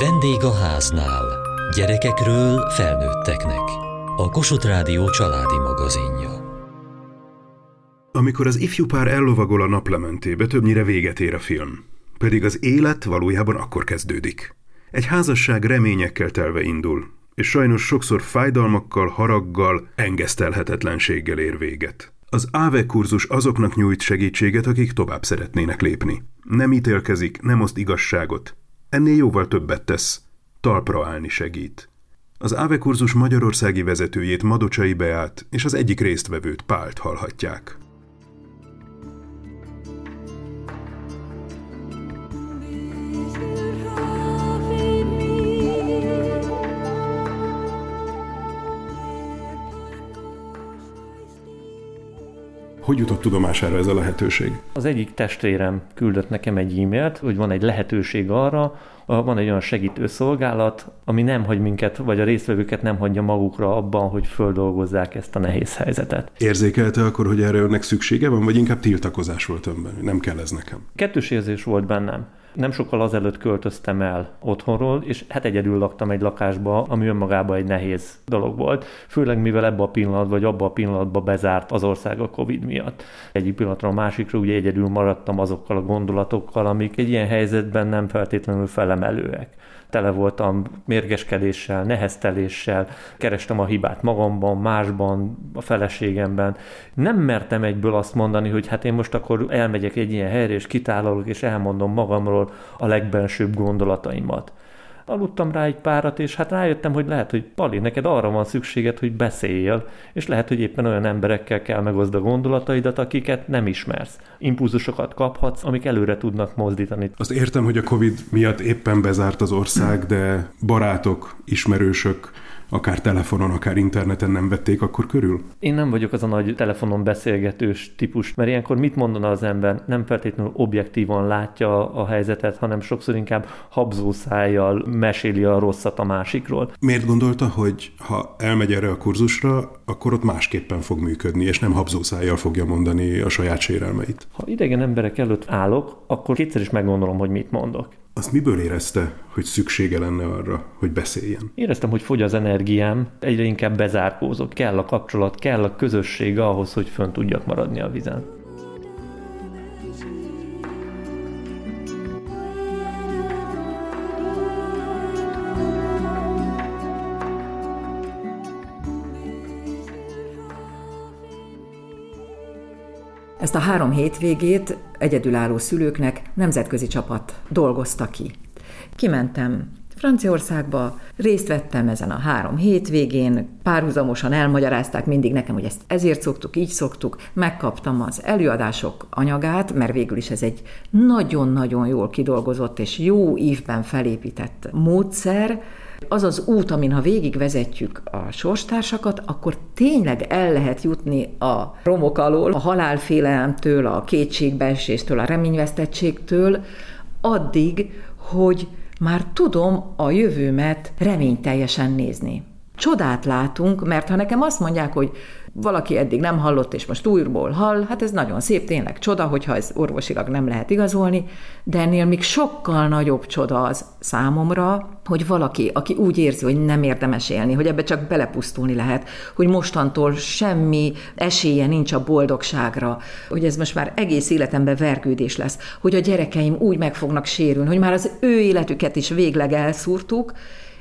Vendég a háznál. Gyerekekről felnőtteknek. A Kossuth Rádió családi magazinja. Amikor az ifjú pár ellovagol a naplementébe, többnyire véget ér a film. Pedig az élet valójában akkor kezdődik. Egy házasság reményekkel telve indul, és sajnos sokszor fájdalmakkal, haraggal, engesztelhetetlenséggel ér véget. Az AVE kurzus azoknak nyújt segítséget, akik tovább szeretnének lépni. Nem ítélkezik, nem oszt igazságot. Ennél jóval többet tesz. Talpra állni segít. Az AVE kurzus magyarországi vezetőjét Madocsai Beát és az egyik résztvevőt Pált hallhatják. Hogy jutott tudomására ez a lehetőség? Az egyik testvérem küldött nekem egy e-mailt, hogy van egy lehetőség arra, van egy olyan segítő szolgálat, ami nem hagy minket, vagy a résztvevőket nem hagyja magukra abban, hogy földolgozzák ezt a nehéz helyzetet. Érzékelte akkor, hogy erre önnek szüksége van, vagy inkább tiltakozás volt önben? Nem kell ez nekem. Kettős érzés volt bennem nem sokkal azelőtt költöztem el otthonról, és hát egyedül laktam egy lakásba, ami önmagában egy nehéz dolog volt, főleg mivel ebbe a pillanatban, vagy abba a pillanatban bezárt az ország a Covid miatt. Egyik pillanatra a másikra ugye egyedül maradtam azokkal a gondolatokkal, amik egy ilyen helyzetben nem feltétlenül felemelőek tele voltam mérgeskedéssel, nehezteléssel, kerestem a hibát magamban, másban, a feleségemben. Nem mertem egyből azt mondani, hogy hát én most akkor elmegyek egy ilyen helyre, és kitálalok, és elmondom magamról a legbensőbb gondolataimat aludtam rá egy párat, és hát rájöttem, hogy lehet, hogy Pali, neked arra van szükséged, hogy beszéljél, és lehet, hogy éppen olyan emberekkel kell megoszd a gondolataidat, akiket nem ismersz. Impulzusokat kaphatsz, amik előre tudnak mozdítani. Azt értem, hogy a Covid miatt éppen bezárt az ország, de barátok, ismerősök, akár telefonon, akár interneten nem vették akkor körül? Én nem vagyok az a nagy telefonon beszélgetős típus, mert ilyenkor mit mondana az ember? Nem feltétlenül objektívan látja a helyzetet, hanem sokszor inkább habzószájjal meséli a rosszat a másikról. Miért gondolta, hogy ha elmegy erre a kurzusra, akkor ott másképpen fog működni, és nem habzószájjal fogja mondani a saját sérelmeit? Ha idegen emberek előtt állok, akkor kétszer is meggondolom, hogy mit mondok. Azt miből érezte, hogy szüksége lenne arra, hogy beszéljen? Éreztem, hogy fogy az energiám, egyre inkább bezárkózott. Kell a kapcsolat, kell a közösség ahhoz, hogy fönn tudjak maradni a vizen. Ezt a három hétvégét egyedülálló szülőknek nemzetközi csapat dolgozta ki. Kimentem Franciaországba, részt vettem ezen a három hétvégén, párhuzamosan elmagyarázták mindig nekem, hogy ezt ezért szoktuk, így szoktuk, megkaptam az előadások anyagát, mert végül is ez egy nagyon-nagyon jól kidolgozott és jó ívben felépített módszer, az az út, amin ha végigvezetjük a sorstársakat, akkor tényleg el lehet jutni a romok alól, a halálfélelemtől, a kétségbeeséstől, a reményvesztettségtől, addig, hogy már tudom a jövőmet reményteljesen nézni. Csodát látunk, mert ha nekem azt mondják, hogy valaki eddig nem hallott, és most újból hall, hát ez nagyon szép, tényleg csoda, hogyha ez orvosilag nem lehet igazolni, de ennél még sokkal nagyobb csoda az számomra, hogy valaki, aki úgy érzi, hogy nem érdemes élni, hogy ebbe csak belepusztulni lehet, hogy mostantól semmi esélye nincs a boldogságra, hogy ez most már egész életemben vergődés lesz, hogy a gyerekeim úgy meg fognak sérülni, hogy már az ő életüket is végleg elszúrtuk,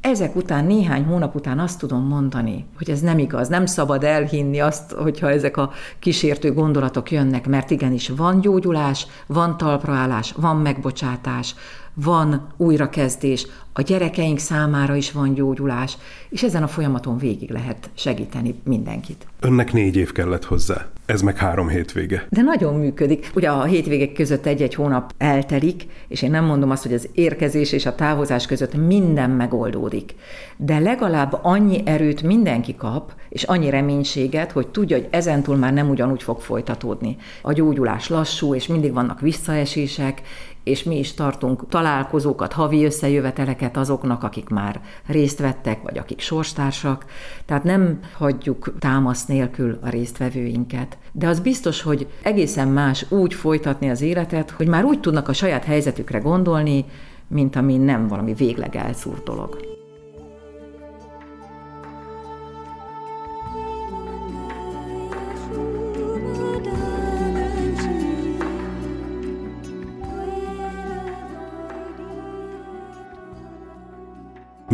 ezek után, néhány hónap után azt tudom mondani, hogy ez nem igaz, nem szabad elhinni azt, hogyha ezek a kísértő gondolatok jönnek, mert igenis van gyógyulás, van talpraállás, van megbocsátás, van újrakezdés, a gyerekeink számára is van gyógyulás, és ezen a folyamaton végig lehet segíteni mindenkit. Önnek négy év kellett hozzá, ez meg három hétvége. De nagyon működik. Ugye a hétvégek között egy-egy hónap eltelik, és én nem mondom azt, hogy az érkezés és a távozás között minden megoldódik. De legalább annyi erőt mindenki kap, és annyi reménységet, hogy tudja, hogy ezentúl már nem ugyanúgy fog folytatódni. A gyógyulás lassú, és mindig vannak visszaesések, és mi is tartunk találkozókat, havi összejöveteleket azoknak, akik már részt vettek, vagy akik sorstársak. Tehát nem hagyjuk támasz nélkül a résztvevőinket. De az biztos, hogy egészen más úgy folytatni az életet, hogy már úgy tudnak a saját helyzetükre gondolni, mint ami nem valami végleg elszúrt dolog.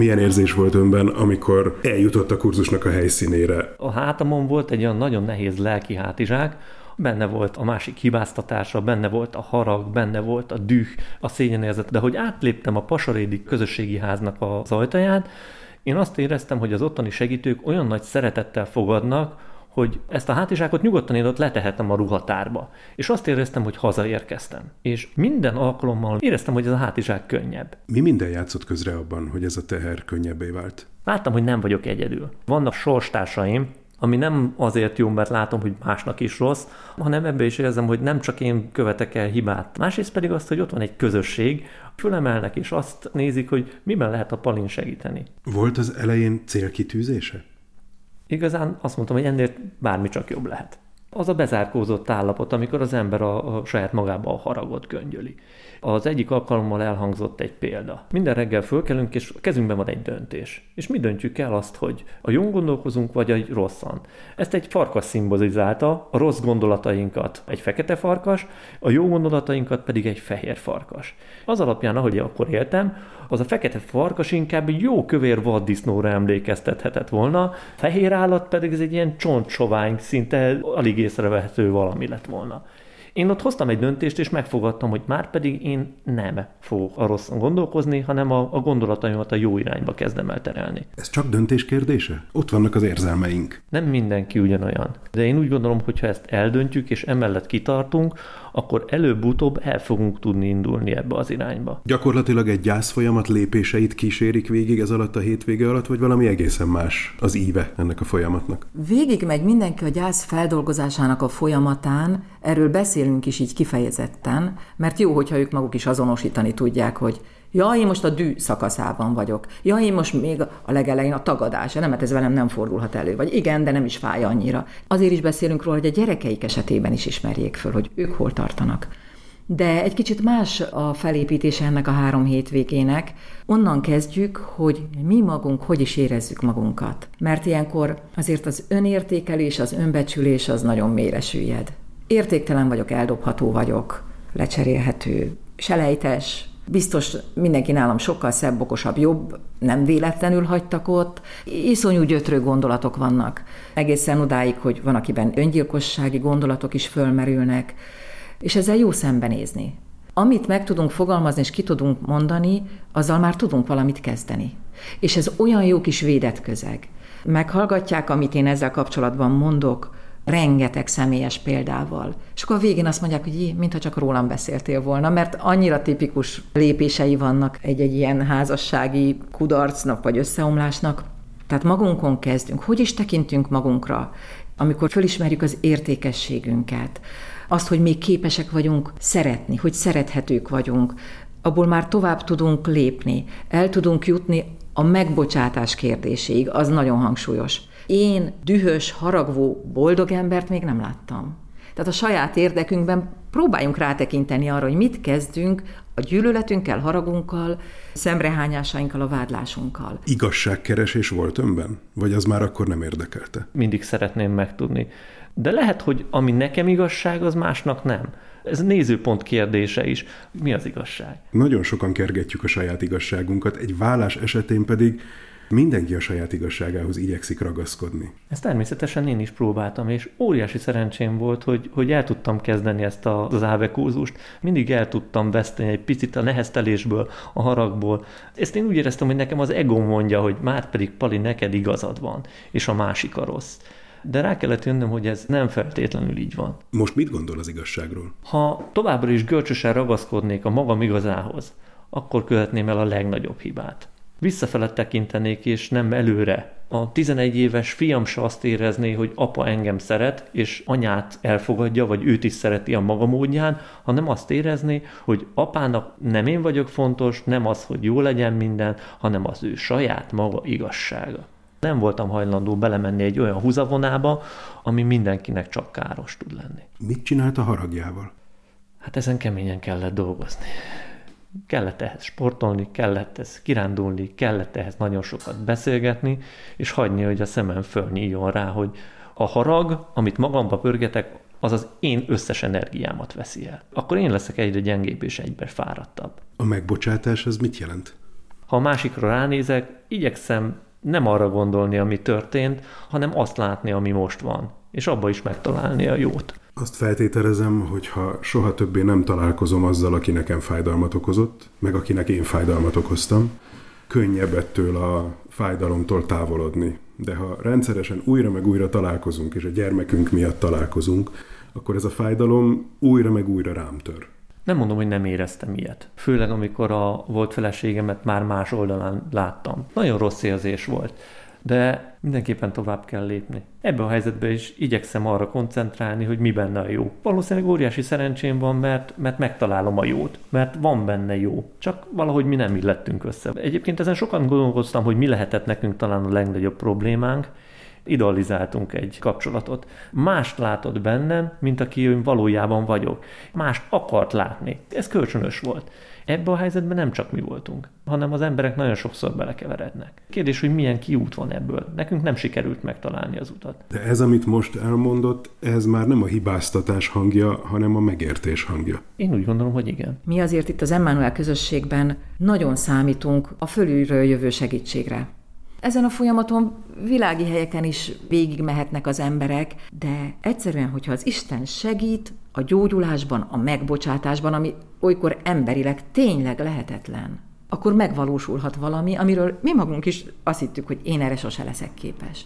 Milyen érzés volt önben, amikor eljutott a kurzusnak a helyszínére? A hátamon volt egy olyan nagyon nehéz lelki hátizsák, benne volt a másik hibáztatása, benne volt a harag, benne volt a düh, a szégyenérzet, de hogy átléptem a Pasarédi közösségi háznak az ajtaját, én azt éreztem, hogy az ottani segítők olyan nagy szeretettel fogadnak, hogy ezt a hátizsákot nyugodtan én ott letehetem a ruhatárba. És azt éreztem, hogy hazaérkeztem. És minden alkalommal éreztem, hogy ez a hátizsák könnyebb. Mi minden játszott közre abban, hogy ez a teher könnyebbé vált? Láttam, hogy nem vagyok egyedül. Vannak sorstársaim, ami nem azért jó, mert látom, hogy másnak is rossz, hanem ebbe is érzem, hogy nem csak én követek el hibát. Másrészt pedig azt, hogy ott van egy közösség, fölemelnek és azt nézik, hogy miben lehet a palin segíteni. Volt az elején célkitűzése? Igazán azt mondtam, hogy ennél bármi csak jobb lehet. Az a bezárkózott állapot, amikor az ember a, a saját magába a haragot göngyöli. Az egyik alkalommal elhangzott egy példa. Minden reggel fölkelünk, és a kezünkben van egy döntés. És mi döntjük el azt, hogy a jó gondolkozunk, vagy egy rosszan. Ezt egy farkas szimbolizálta, a rossz gondolatainkat egy fekete farkas, a jó gondolatainkat pedig egy fehér farkas. Az alapján, ahogy akkor éltem, az a fekete farkas inkább jó kövér vaddisznóra emlékeztethetett volna, fehér állat pedig ez egy ilyen csontsovány, szinte alig észrevehető valami lett volna. Én ott hoztam egy döntést, és megfogadtam, hogy már pedig én nem fogok a rosszon gondolkozni, hanem a, a gondolataimat a jó irányba kezdem el terelni. Ez csak döntés kérdése? Ott vannak az érzelmeink. Nem mindenki ugyanolyan. De én úgy gondolom, hogy ha ezt eldöntjük, és emellett kitartunk, akkor előbb-utóbb el fogunk tudni indulni ebbe az irányba. Gyakorlatilag egy gyászfolyamat lépéseit kísérik végig ez alatt a hétvége alatt, vagy valami egészen más az íve ennek a folyamatnak? Végig megy mindenki a gyász feldolgozásának a folyamatán, erről beszélünk is így kifejezetten, mert jó, hogyha ők maguk is azonosítani tudják, hogy Ja, én most a dű szakaszában vagyok. Ja, én most még a legelején a tagadás. Nem, mert ez velem nem fordulhat elő. Vagy igen, de nem is fáj annyira. Azért is beszélünk róla, hogy a gyerekeik esetében is ismerjék föl, hogy ők hol tartanak. De egy kicsit más a felépítése ennek a három hétvégének. Onnan kezdjük, hogy mi magunk hogy is érezzük magunkat. Mert ilyenkor azért az önértékelés, az önbecsülés az nagyon mélyre süllyed. Értéktelen vagyok, eldobható vagyok, lecserélhető, selejtes, Biztos mindenki nálam sokkal szebb, okosabb, jobb, nem véletlenül hagytak ott. Iszonyú gyötrő gondolatok vannak. Egészen odáig, hogy van, akiben öngyilkossági gondolatok is fölmerülnek, és ezzel jó szembenézni. Amit meg tudunk fogalmazni és ki tudunk mondani, azzal már tudunk valamit kezdeni. És ez olyan jó kis védett közeg. Meghallgatják, amit én ezzel kapcsolatban mondok, rengeteg személyes példával. És akkor a végén azt mondják, hogy jé, mintha csak rólam beszéltél volna, mert annyira tipikus lépései vannak egy-egy ilyen házassági kudarcnak vagy összeomlásnak. Tehát magunkon kezdünk. Hogy is tekintünk magunkra, amikor fölismerjük az értékességünket, azt, hogy még képesek vagyunk szeretni, hogy szerethetők vagyunk, abból már tovább tudunk lépni, el tudunk jutni a megbocsátás kérdéséig, az nagyon hangsúlyos. Én dühös, haragvó, boldog embert még nem láttam. Tehát a saját érdekünkben próbáljunk rátekinteni arra, hogy mit kezdünk a gyűlöletünkkel, haragunkkal, szemrehányásainkkal, a vádlásunkkal. Igazságkeresés volt önben? Vagy az már akkor nem érdekelte? Mindig szeretném megtudni. De lehet, hogy ami nekem igazság, az másnak nem. Ez nézőpont kérdése is. Mi az igazság? Nagyon sokan kergetjük a saját igazságunkat, egy vállás esetén pedig mindenki a saját igazságához igyekszik ragaszkodni. Ezt természetesen én is próbáltam, és óriási szerencsém volt, hogy, hogy el tudtam kezdeni ezt az ávekúzust. Mindig el tudtam veszteni egy picit a neheztelésből, a haragból. Ezt én úgy éreztem, hogy nekem az ego mondja, hogy már pedig Pali, neked igazad van, és a másik a rossz de rá kellett jönnöm, hogy ez nem feltétlenül így van. Most mit gondol az igazságról? Ha továbbra is görcsösen ragaszkodnék a magam igazához, akkor követném el a legnagyobb hibát. Visszafele tekintenék, és nem előre. A 11 éves fiam se azt érezné, hogy apa engem szeret, és anyát elfogadja, vagy őt is szereti a maga módján, hanem azt érezné, hogy apának nem én vagyok fontos, nem az, hogy jó legyen minden, hanem az ő saját maga igazsága. Nem voltam hajlandó belemenni egy olyan húzavonába, ami mindenkinek csak káros tud lenni. Mit csinált a haragjával? Hát ezen keményen kellett dolgozni. Kellett ehhez sportolni, kellett ez kirándulni, kellett ehhez nagyon sokat beszélgetni, és hagyni, hogy a szemem fölnyíljon rá, hogy a harag, amit magamba pörgetek, az az én összes energiámat veszi el. Akkor én leszek egyre gyengébb és egybe fáradtabb. A megbocsátás az mit jelent? Ha a másikra ránézek, igyekszem nem arra gondolni, ami történt, hanem azt látni, ami most van, és abba is megtalálni a jót. Azt feltételezem, hogy ha soha többé nem találkozom azzal, aki nekem fájdalmat okozott, meg akinek én fájdalmat okoztam, könnyebb ettől a fájdalomtól távolodni. De ha rendszeresen újra meg újra találkozunk, és a gyermekünk miatt találkozunk, akkor ez a fájdalom újra meg újra rám tör. Nem mondom, hogy nem éreztem ilyet. Főleg, amikor a volt feleségemet már más oldalán láttam. Nagyon rossz érzés volt de mindenképpen tovább kell lépni. Ebbe a helyzetben is igyekszem arra koncentrálni, hogy mi benne a jó. Valószínűleg óriási szerencsém van, mert, mert megtalálom a jót, mert van benne jó. Csak valahogy mi nem illettünk össze. Egyébként ezen sokan gondolkoztam, hogy mi lehetett nekünk talán a legnagyobb problémánk, idealizáltunk egy kapcsolatot. Mást látott bennem, mint aki én valójában vagyok. Mást akart látni. Ez kölcsönös volt. Ebbe a helyzetben nem csak mi voltunk, hanem az emberek nagyon sokszor belekeverednek. Kérdés, hogy milyen kiút van ebből. Nekünk nem sikerült megtalálni az utat. De ez, amit most elmondott, ez már nem a hibáztatás hangja, hanem a megértés hangja. Én úgy gondolom, hogy igen. Mi azért itt az Emmanuel közösségben nagyon számítunk a fölülről jövő segítségre. Ezen a folyamaton világi helyeken is végig mehetnek az emberek, de egyszerűen, hogyha az Isten segít a gyógyulásban, a megbocsátásban, ami olykor emberileg tényleg lehetetlen, akkor megvalósulhat valami, amiről mi magunk is azt hittük, hogy én erre sose leszek képes.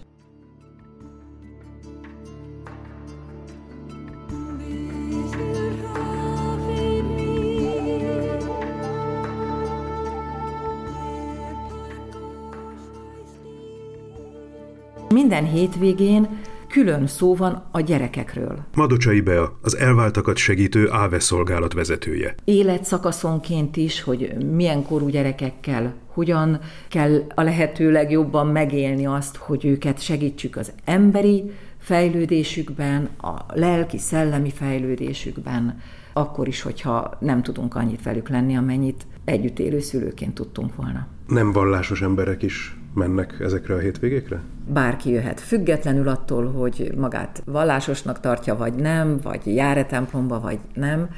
Minden hétvégén külön szó van a gyerekekről. Madocsai Bea, az elváltakat segítő AVE szolgálat vezetője. Életszakaszonként is, hogy milyen korú gyerekekkel, hogyan kell a lehető legjobban megélni azt, hogy őket segítsük az emberi fejlődésükben, a lelki, szellemi fejlődésükben, akkor is, hogyha nem tudunk annyit velük lenni, amennyit együtt élő szülőként tudtunk volna. Nem vallásos emberek is mennek ezekre a hétvégékre? Bárki jöhet, függetlenül attól, hogy magát vallásosnak tartja, vagy nem, vagy jár-e templomba, vagy nem.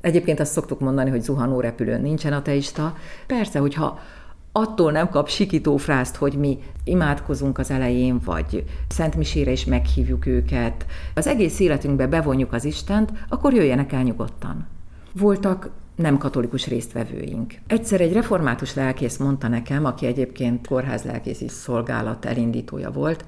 Egyébként azt szoktuk mondani, hogy zuhanó repülőn nincsen ateista. Persze, hogyha attól nem kap sikító frászt, hogy mi imádkozunk az elején, vagy szentmisére is meghívjuk őket, az egész életünkbe bevonjuk az Istent, akkor jöjjenek el nyugodtan. Voltak nem katolikus résztvevőink. Egyszer egy református lelkész mondta nekem, aki egyébként kórházlelkészi szolgálat elindítója volt,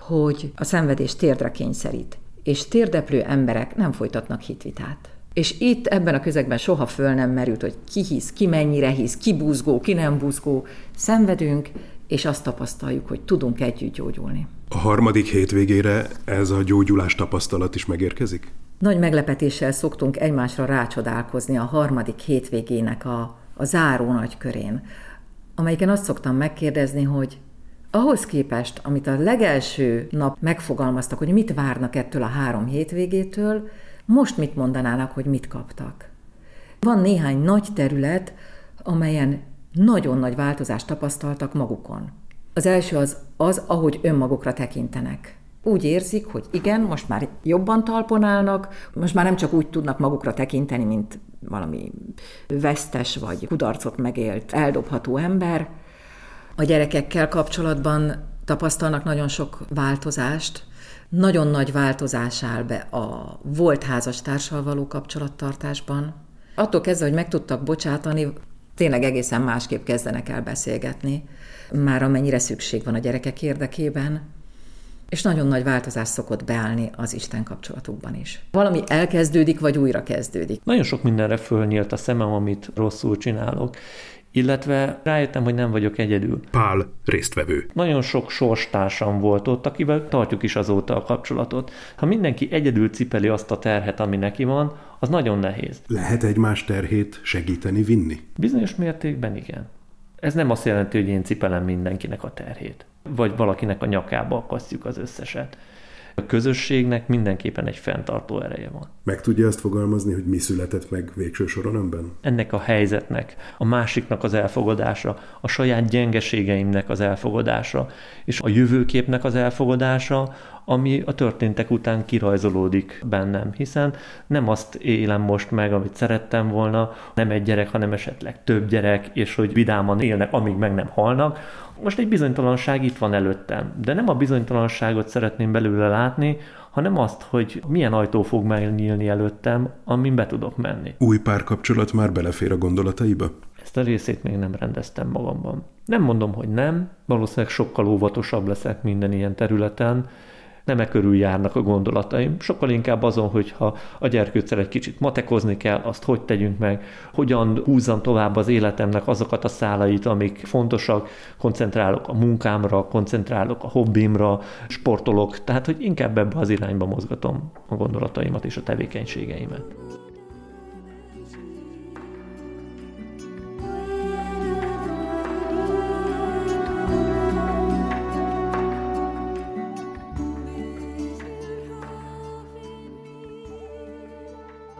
hogy a szenvedés térdre kényszerít, és térdeplő emberek nem folytatnak hitvitát. És itt ebben a közegben soha föl nem merült, hogy ki hisz, ki mennyire hisz, ki buzgó, ki nem buzgó. Szenvedünk, és azt tapasztaljuk, hogy tudunk együtt gyógyulni. A harmadik hétvégére ez a gyógyulás tapasztalat is megérkezik? Nagy meglepetéssel szoktunk egymásra rácsodálkozni a harmadik hétvégének a, a záró nagykörén, amelyiken azt szoktam megkérdezni, hogy ahhoz képest, amit a legelső nap megfogalmaztak, hogy mit várnak ettől a három hétvégétől, most mit mondanának, hogy mit kaptak. Van néhány nagy terület, amelyen nagyon nagy változást tapasztaltak magukon. Az első az az, ahogy önmagukra tekintenek úgy érzik, hogy igen, most már jobban talpon állnak, most már nem csak úgy tudnak magukra tekinteni, mint valami vesztes vagy kudarcot megélt, eldobható ember. A gyerekekkel kapcsolatban tapasztalnak nagyon sok változást, nagyon nagy változás áll be a volt házastársal való kapcsolattartásban. Attól kezdve, hogy meg tudtak bocsátani, tényleg egészen másképp kezdenek el beszélgetni, már amennyire szükség van a gyerekek érdekében és nagyon nagy változás szokott beállni az Isten kapcsolatukban is. Valami elkezdődik, vagy újra kezdődik. Nagyon sok mindenre fölnyílt a szemem, amit rosszul csinálok, illetve rájöttem, hogy nem vagyok egyedül. Pál résztvevő. Nagyon sok sorstársam volt ott, akivel tartjuk is azóta a kapcsolatot. Ha mindenki egyedül cipeli azt a terhet, ami neki van, az nagyon nehéz. Lehet egymás terhét segíteni, vinni? Bizonyos mértékben igen. Ez nem azt jelenti, hogy én cipelem mindenkinek a terhét vagy valakinek a nyakába akasztjuk az összeset. A közösségnek mindenképpen egy fenntartó ereje van. Meg tudja azt fogalmazni, hogy mi született meg végső soron önben? Ennek a helyzetnek, a másiknak az elfogadása, a saját gyengeségeimnek az elfogadása, és a jövőképnek az elfogadása, ami a történtek után kirajzolódik bennem, hiszen nem azt élem most meg, amit szerettem volna, nem egy gyerek, hanem esetleg több gyerek, és hogy vidáman élnek, amíg meg nem halnak. Most egy bizonytalanság itt van előttem, de nem a bizonytalanságot szeretném belőle látni, hanem azt, hogy milyen ajtó fog megnyílni előttem, amin be tudok menni. Új párkapcsolat már belefér a gondolataiba? Ezt a részét még nem rendeztem magamban. Nem mondom, hogy nem, valószínűleg sokkal óvatosabb leszek minden ilyen területen, nem e körül járnak a gondolataim, sokkal inkább azon, hogyha a gyerkőccel egy kicsit matekozni kell, azt hogy tegyünk meg, hogyan húzzam tovább az életemnek azokat a szálait, amik fontosak, koncentrálok a munkámra, koncentrálok a hobbimra, sportolok, tehát hogy inkább ebbe az irányba mozgatom a gondolataimat és a tevékenységeimet.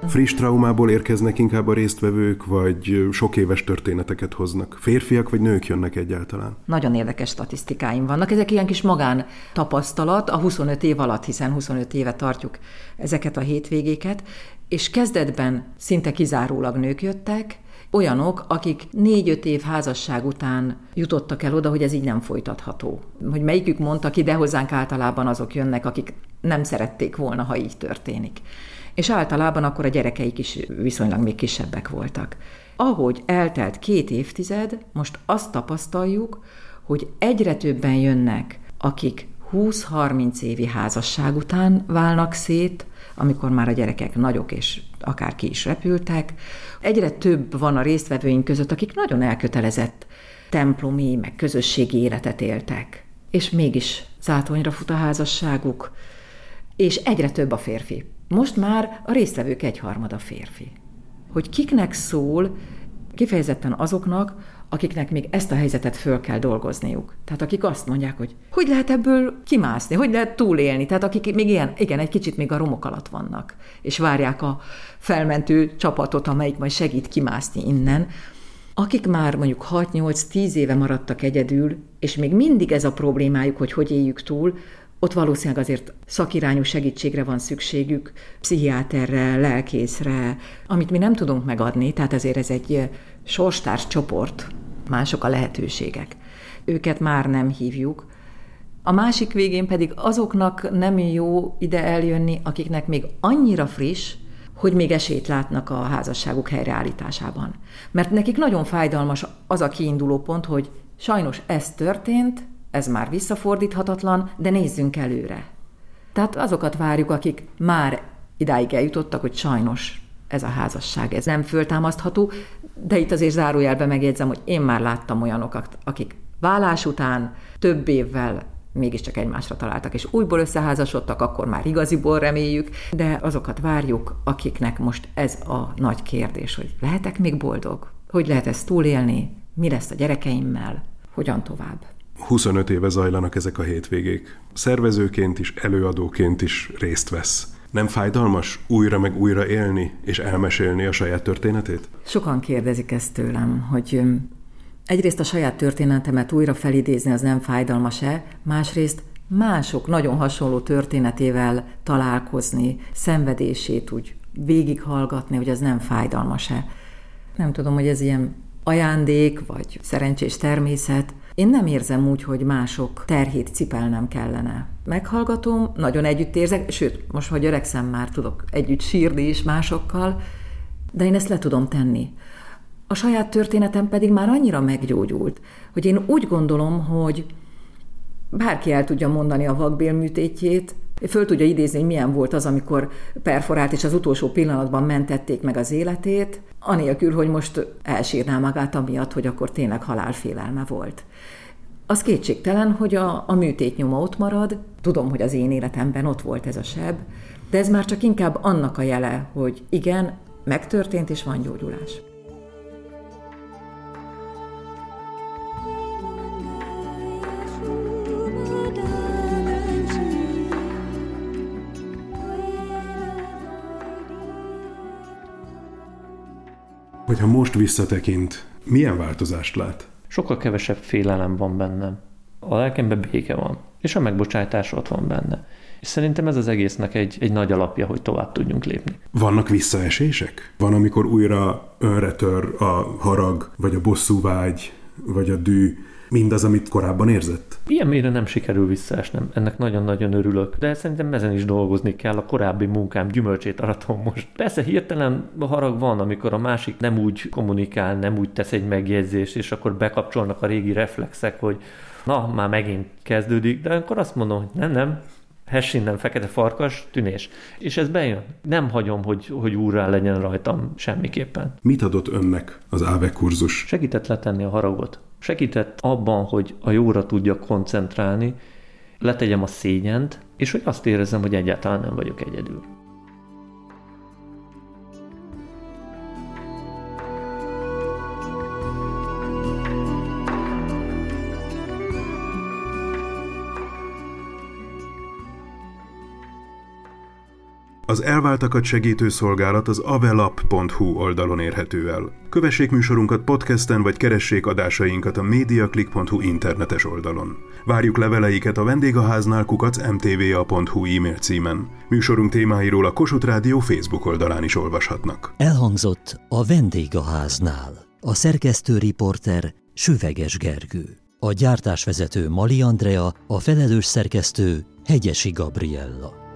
Friss traumából érkeznek inkább a résztvevők, vagy sok éves történeteket hoznak? Férfiak vagy nők jönnek egyáltalán? Nagyon érdekes statisztikáim vannak. Ezek ilyen kis magán tapasztalat a 25 év alatt, hiszen 25 éve tartjuk ezeket a hétvégéket, és kezdetben szinte kizárólag nők jöttek, olyanok, akik négy-öt év házasság után jutottak el oda, hogy ez így nem folytatható. Hogy melyikük mondta ki, de hozzánk általában azok jönnek, akik nem szerették volna, ha így történik és általában akkor a gyerekeik is viszonylag még kisebbek voltak. Ahogy eltelt két évtized, most azt tapasztaljuk, hogy egyre többen jönnek, akik 20-30 évi házasság után válnak szét, amikor már a gyerekek nagyok és akár ki is repültek. Egyre több van a résztvevőink között, akik nagyon elkötelezett templomi, meg közösségi életet éltek. És mégis zátonyra fut a házasságuk, és egyre több a férfi. Most már a résztvevők egyharmada férfi. Hogy kiknek szól, kifejezetten azoknak, akiknek még ezt a helyzetet föl kell dolgozniuk. Tehát akik azt mondják, hogy hogy lehet ebből kimászni, hogy lehet túlélni. Tehát akik még ilyen, igen, egy kicsit még a romok alatt vannak, és várják a felmentő csapatot, amelyik majd segít kimászni innen. Akik már mondjuk 6-8-10 éve maradtak egyedül, és még mindig ez a problémájuk, hogy hogy éljük túl, ott valószínűleg azért szakirányú segítségre van szükségük, pszichiáterre, lelkészre, amit mi nem tudunk megadni, tehát ezért ez egy sorstárs csoport, mások a lehetőségek. Őket már nem hívjuk. A másik végén pedig azoknak nem jó ide eljönni, akiknek még annyira friss, hogy még esélyt látnak a házasságuk helyreállításában. Mert nekik nagyon fájdalmas az a kiinduló pont, hogy sajnos ez történt, ez már visszafordíthatatlan, de nézzünk előre. Tehát azokat várjuk, akik már idáig eljutottak, hogy sajnos ez a házasság, ez nem föltámasztható, de itt azért zárójelbe megjegyzem, hogy én már láttam olyanokat, akik vállás után több évvel mégiscsak egymásra találtak, és újból összeházasodtak, akkor már igaziból reméljük, de azokat várjuk, akiknek most ez a nagy kérdés, hogy lehetek még boldog? Hogy lehet ezt túlélni? Mi lesz a gyerekeimmel? Hogyan tovább? 25 éve zajlanak ezek a hétvégék. Szervezőként is, előadóként is részt vesz. Nem fájdalmas újra meg újra élni és elmesélni a saját történetét? Sokan kérdezik ezt tőlem, hogy egyrészt a saját történetemet újra felidézni az nem fájdalmas-e, másrészt mások nagyon hasonló történetével találkozni, szenvedését úgy végighallgatni, hogy az nem fájdalmas-e. Nem tudom, hogy ez ilyen ajándék, vagy szerencsés természet, én nem érzem úgy, hogy mások terhét cipelnem kellene. Meghallgatom, nagyon együtt érzek, sőt, most, hogy öregszem már, tudok együtt sírni is másokkal, de én ezt le tudom tenni. A saját történetem pedig már annyira meggyógyult, hogy én úgy gondolom, hogy bárki el tudja mondani a vakbélműtétjét, föl tudja idézni, hogy milyen volt az, amikor perforált, és az utolsó pillanatban mentették meg az életét, anélkül, hogy most elsírná magát amiatt, hogy akkor tényleg halálfélelme volt. Az kétségtelen, hogy a, a műtét nyoma ott marad, tudom, hogy az én életemben ott volt ez a seb, de ez már csak inkább annak a jele, hogy igen, megtörtént és van gyógyulás. Hogyha most visszatekint, milyen változást lát? Sokkal kevesebb félelem van bennem. A lelkemben béke van, és a megbocsátás ott van benne. És szerintem ez az egésznek egy, egy nagy alapja, hogy tovább tudjunk lépni. Vannak visszaesések? Van, amikor újra önre tör a harag, vagy a bosszúvágy, vagy a dű, mindaz, amit korábban érzett? Ilyen mélyre nem sikerül visszaesnem, ennek nagyon-nagyon örülök, de szerintem ezen is dolgozni kell, a korábbi munkám gyümölcsét aratom most. Persze hirtelen harag van, amikor a másik nem úgy kommunikál, nem úgy tesz egy megjegyzést, és akkor bekapcsolnak a régi reflexek, hogy na, már megint kezdődik, de akkor azt mondom, hogy nem, nem, hess innen, fekete farkas, tűnés. És ez bejön. Nem hagyom, hogy, hogy úrrá legyen rajtam semmiképpen. Mit adott önnek az AVE kurzus? Segített letenni a haragot. Segített abban, hogy a jóra tudjak koncentrálni, letegyem a szégyent, és hogy azt érezzem, hogy egyáltalán nem vagyok egyedül. Az elváltakat segítő szolgálat az avelap.hu oldalon érhető el. Kövessék műsorunkat podcasten, vagy keressék adásainkat a mediaclick.hu internetes oldalon. Várjuk leveleiket a vendégháznál kukac mtva.hu e-mail címen. Műsorunk témáiról a Kossuth Rádió Facebook oldalán is olvashatnak. Elhangzott a vendégháznál. A szerkesztő riporter Süveges Gergő. A gyártásvezető Mali Andrea, a felelős szerkesztő Hegyesi Gabriella.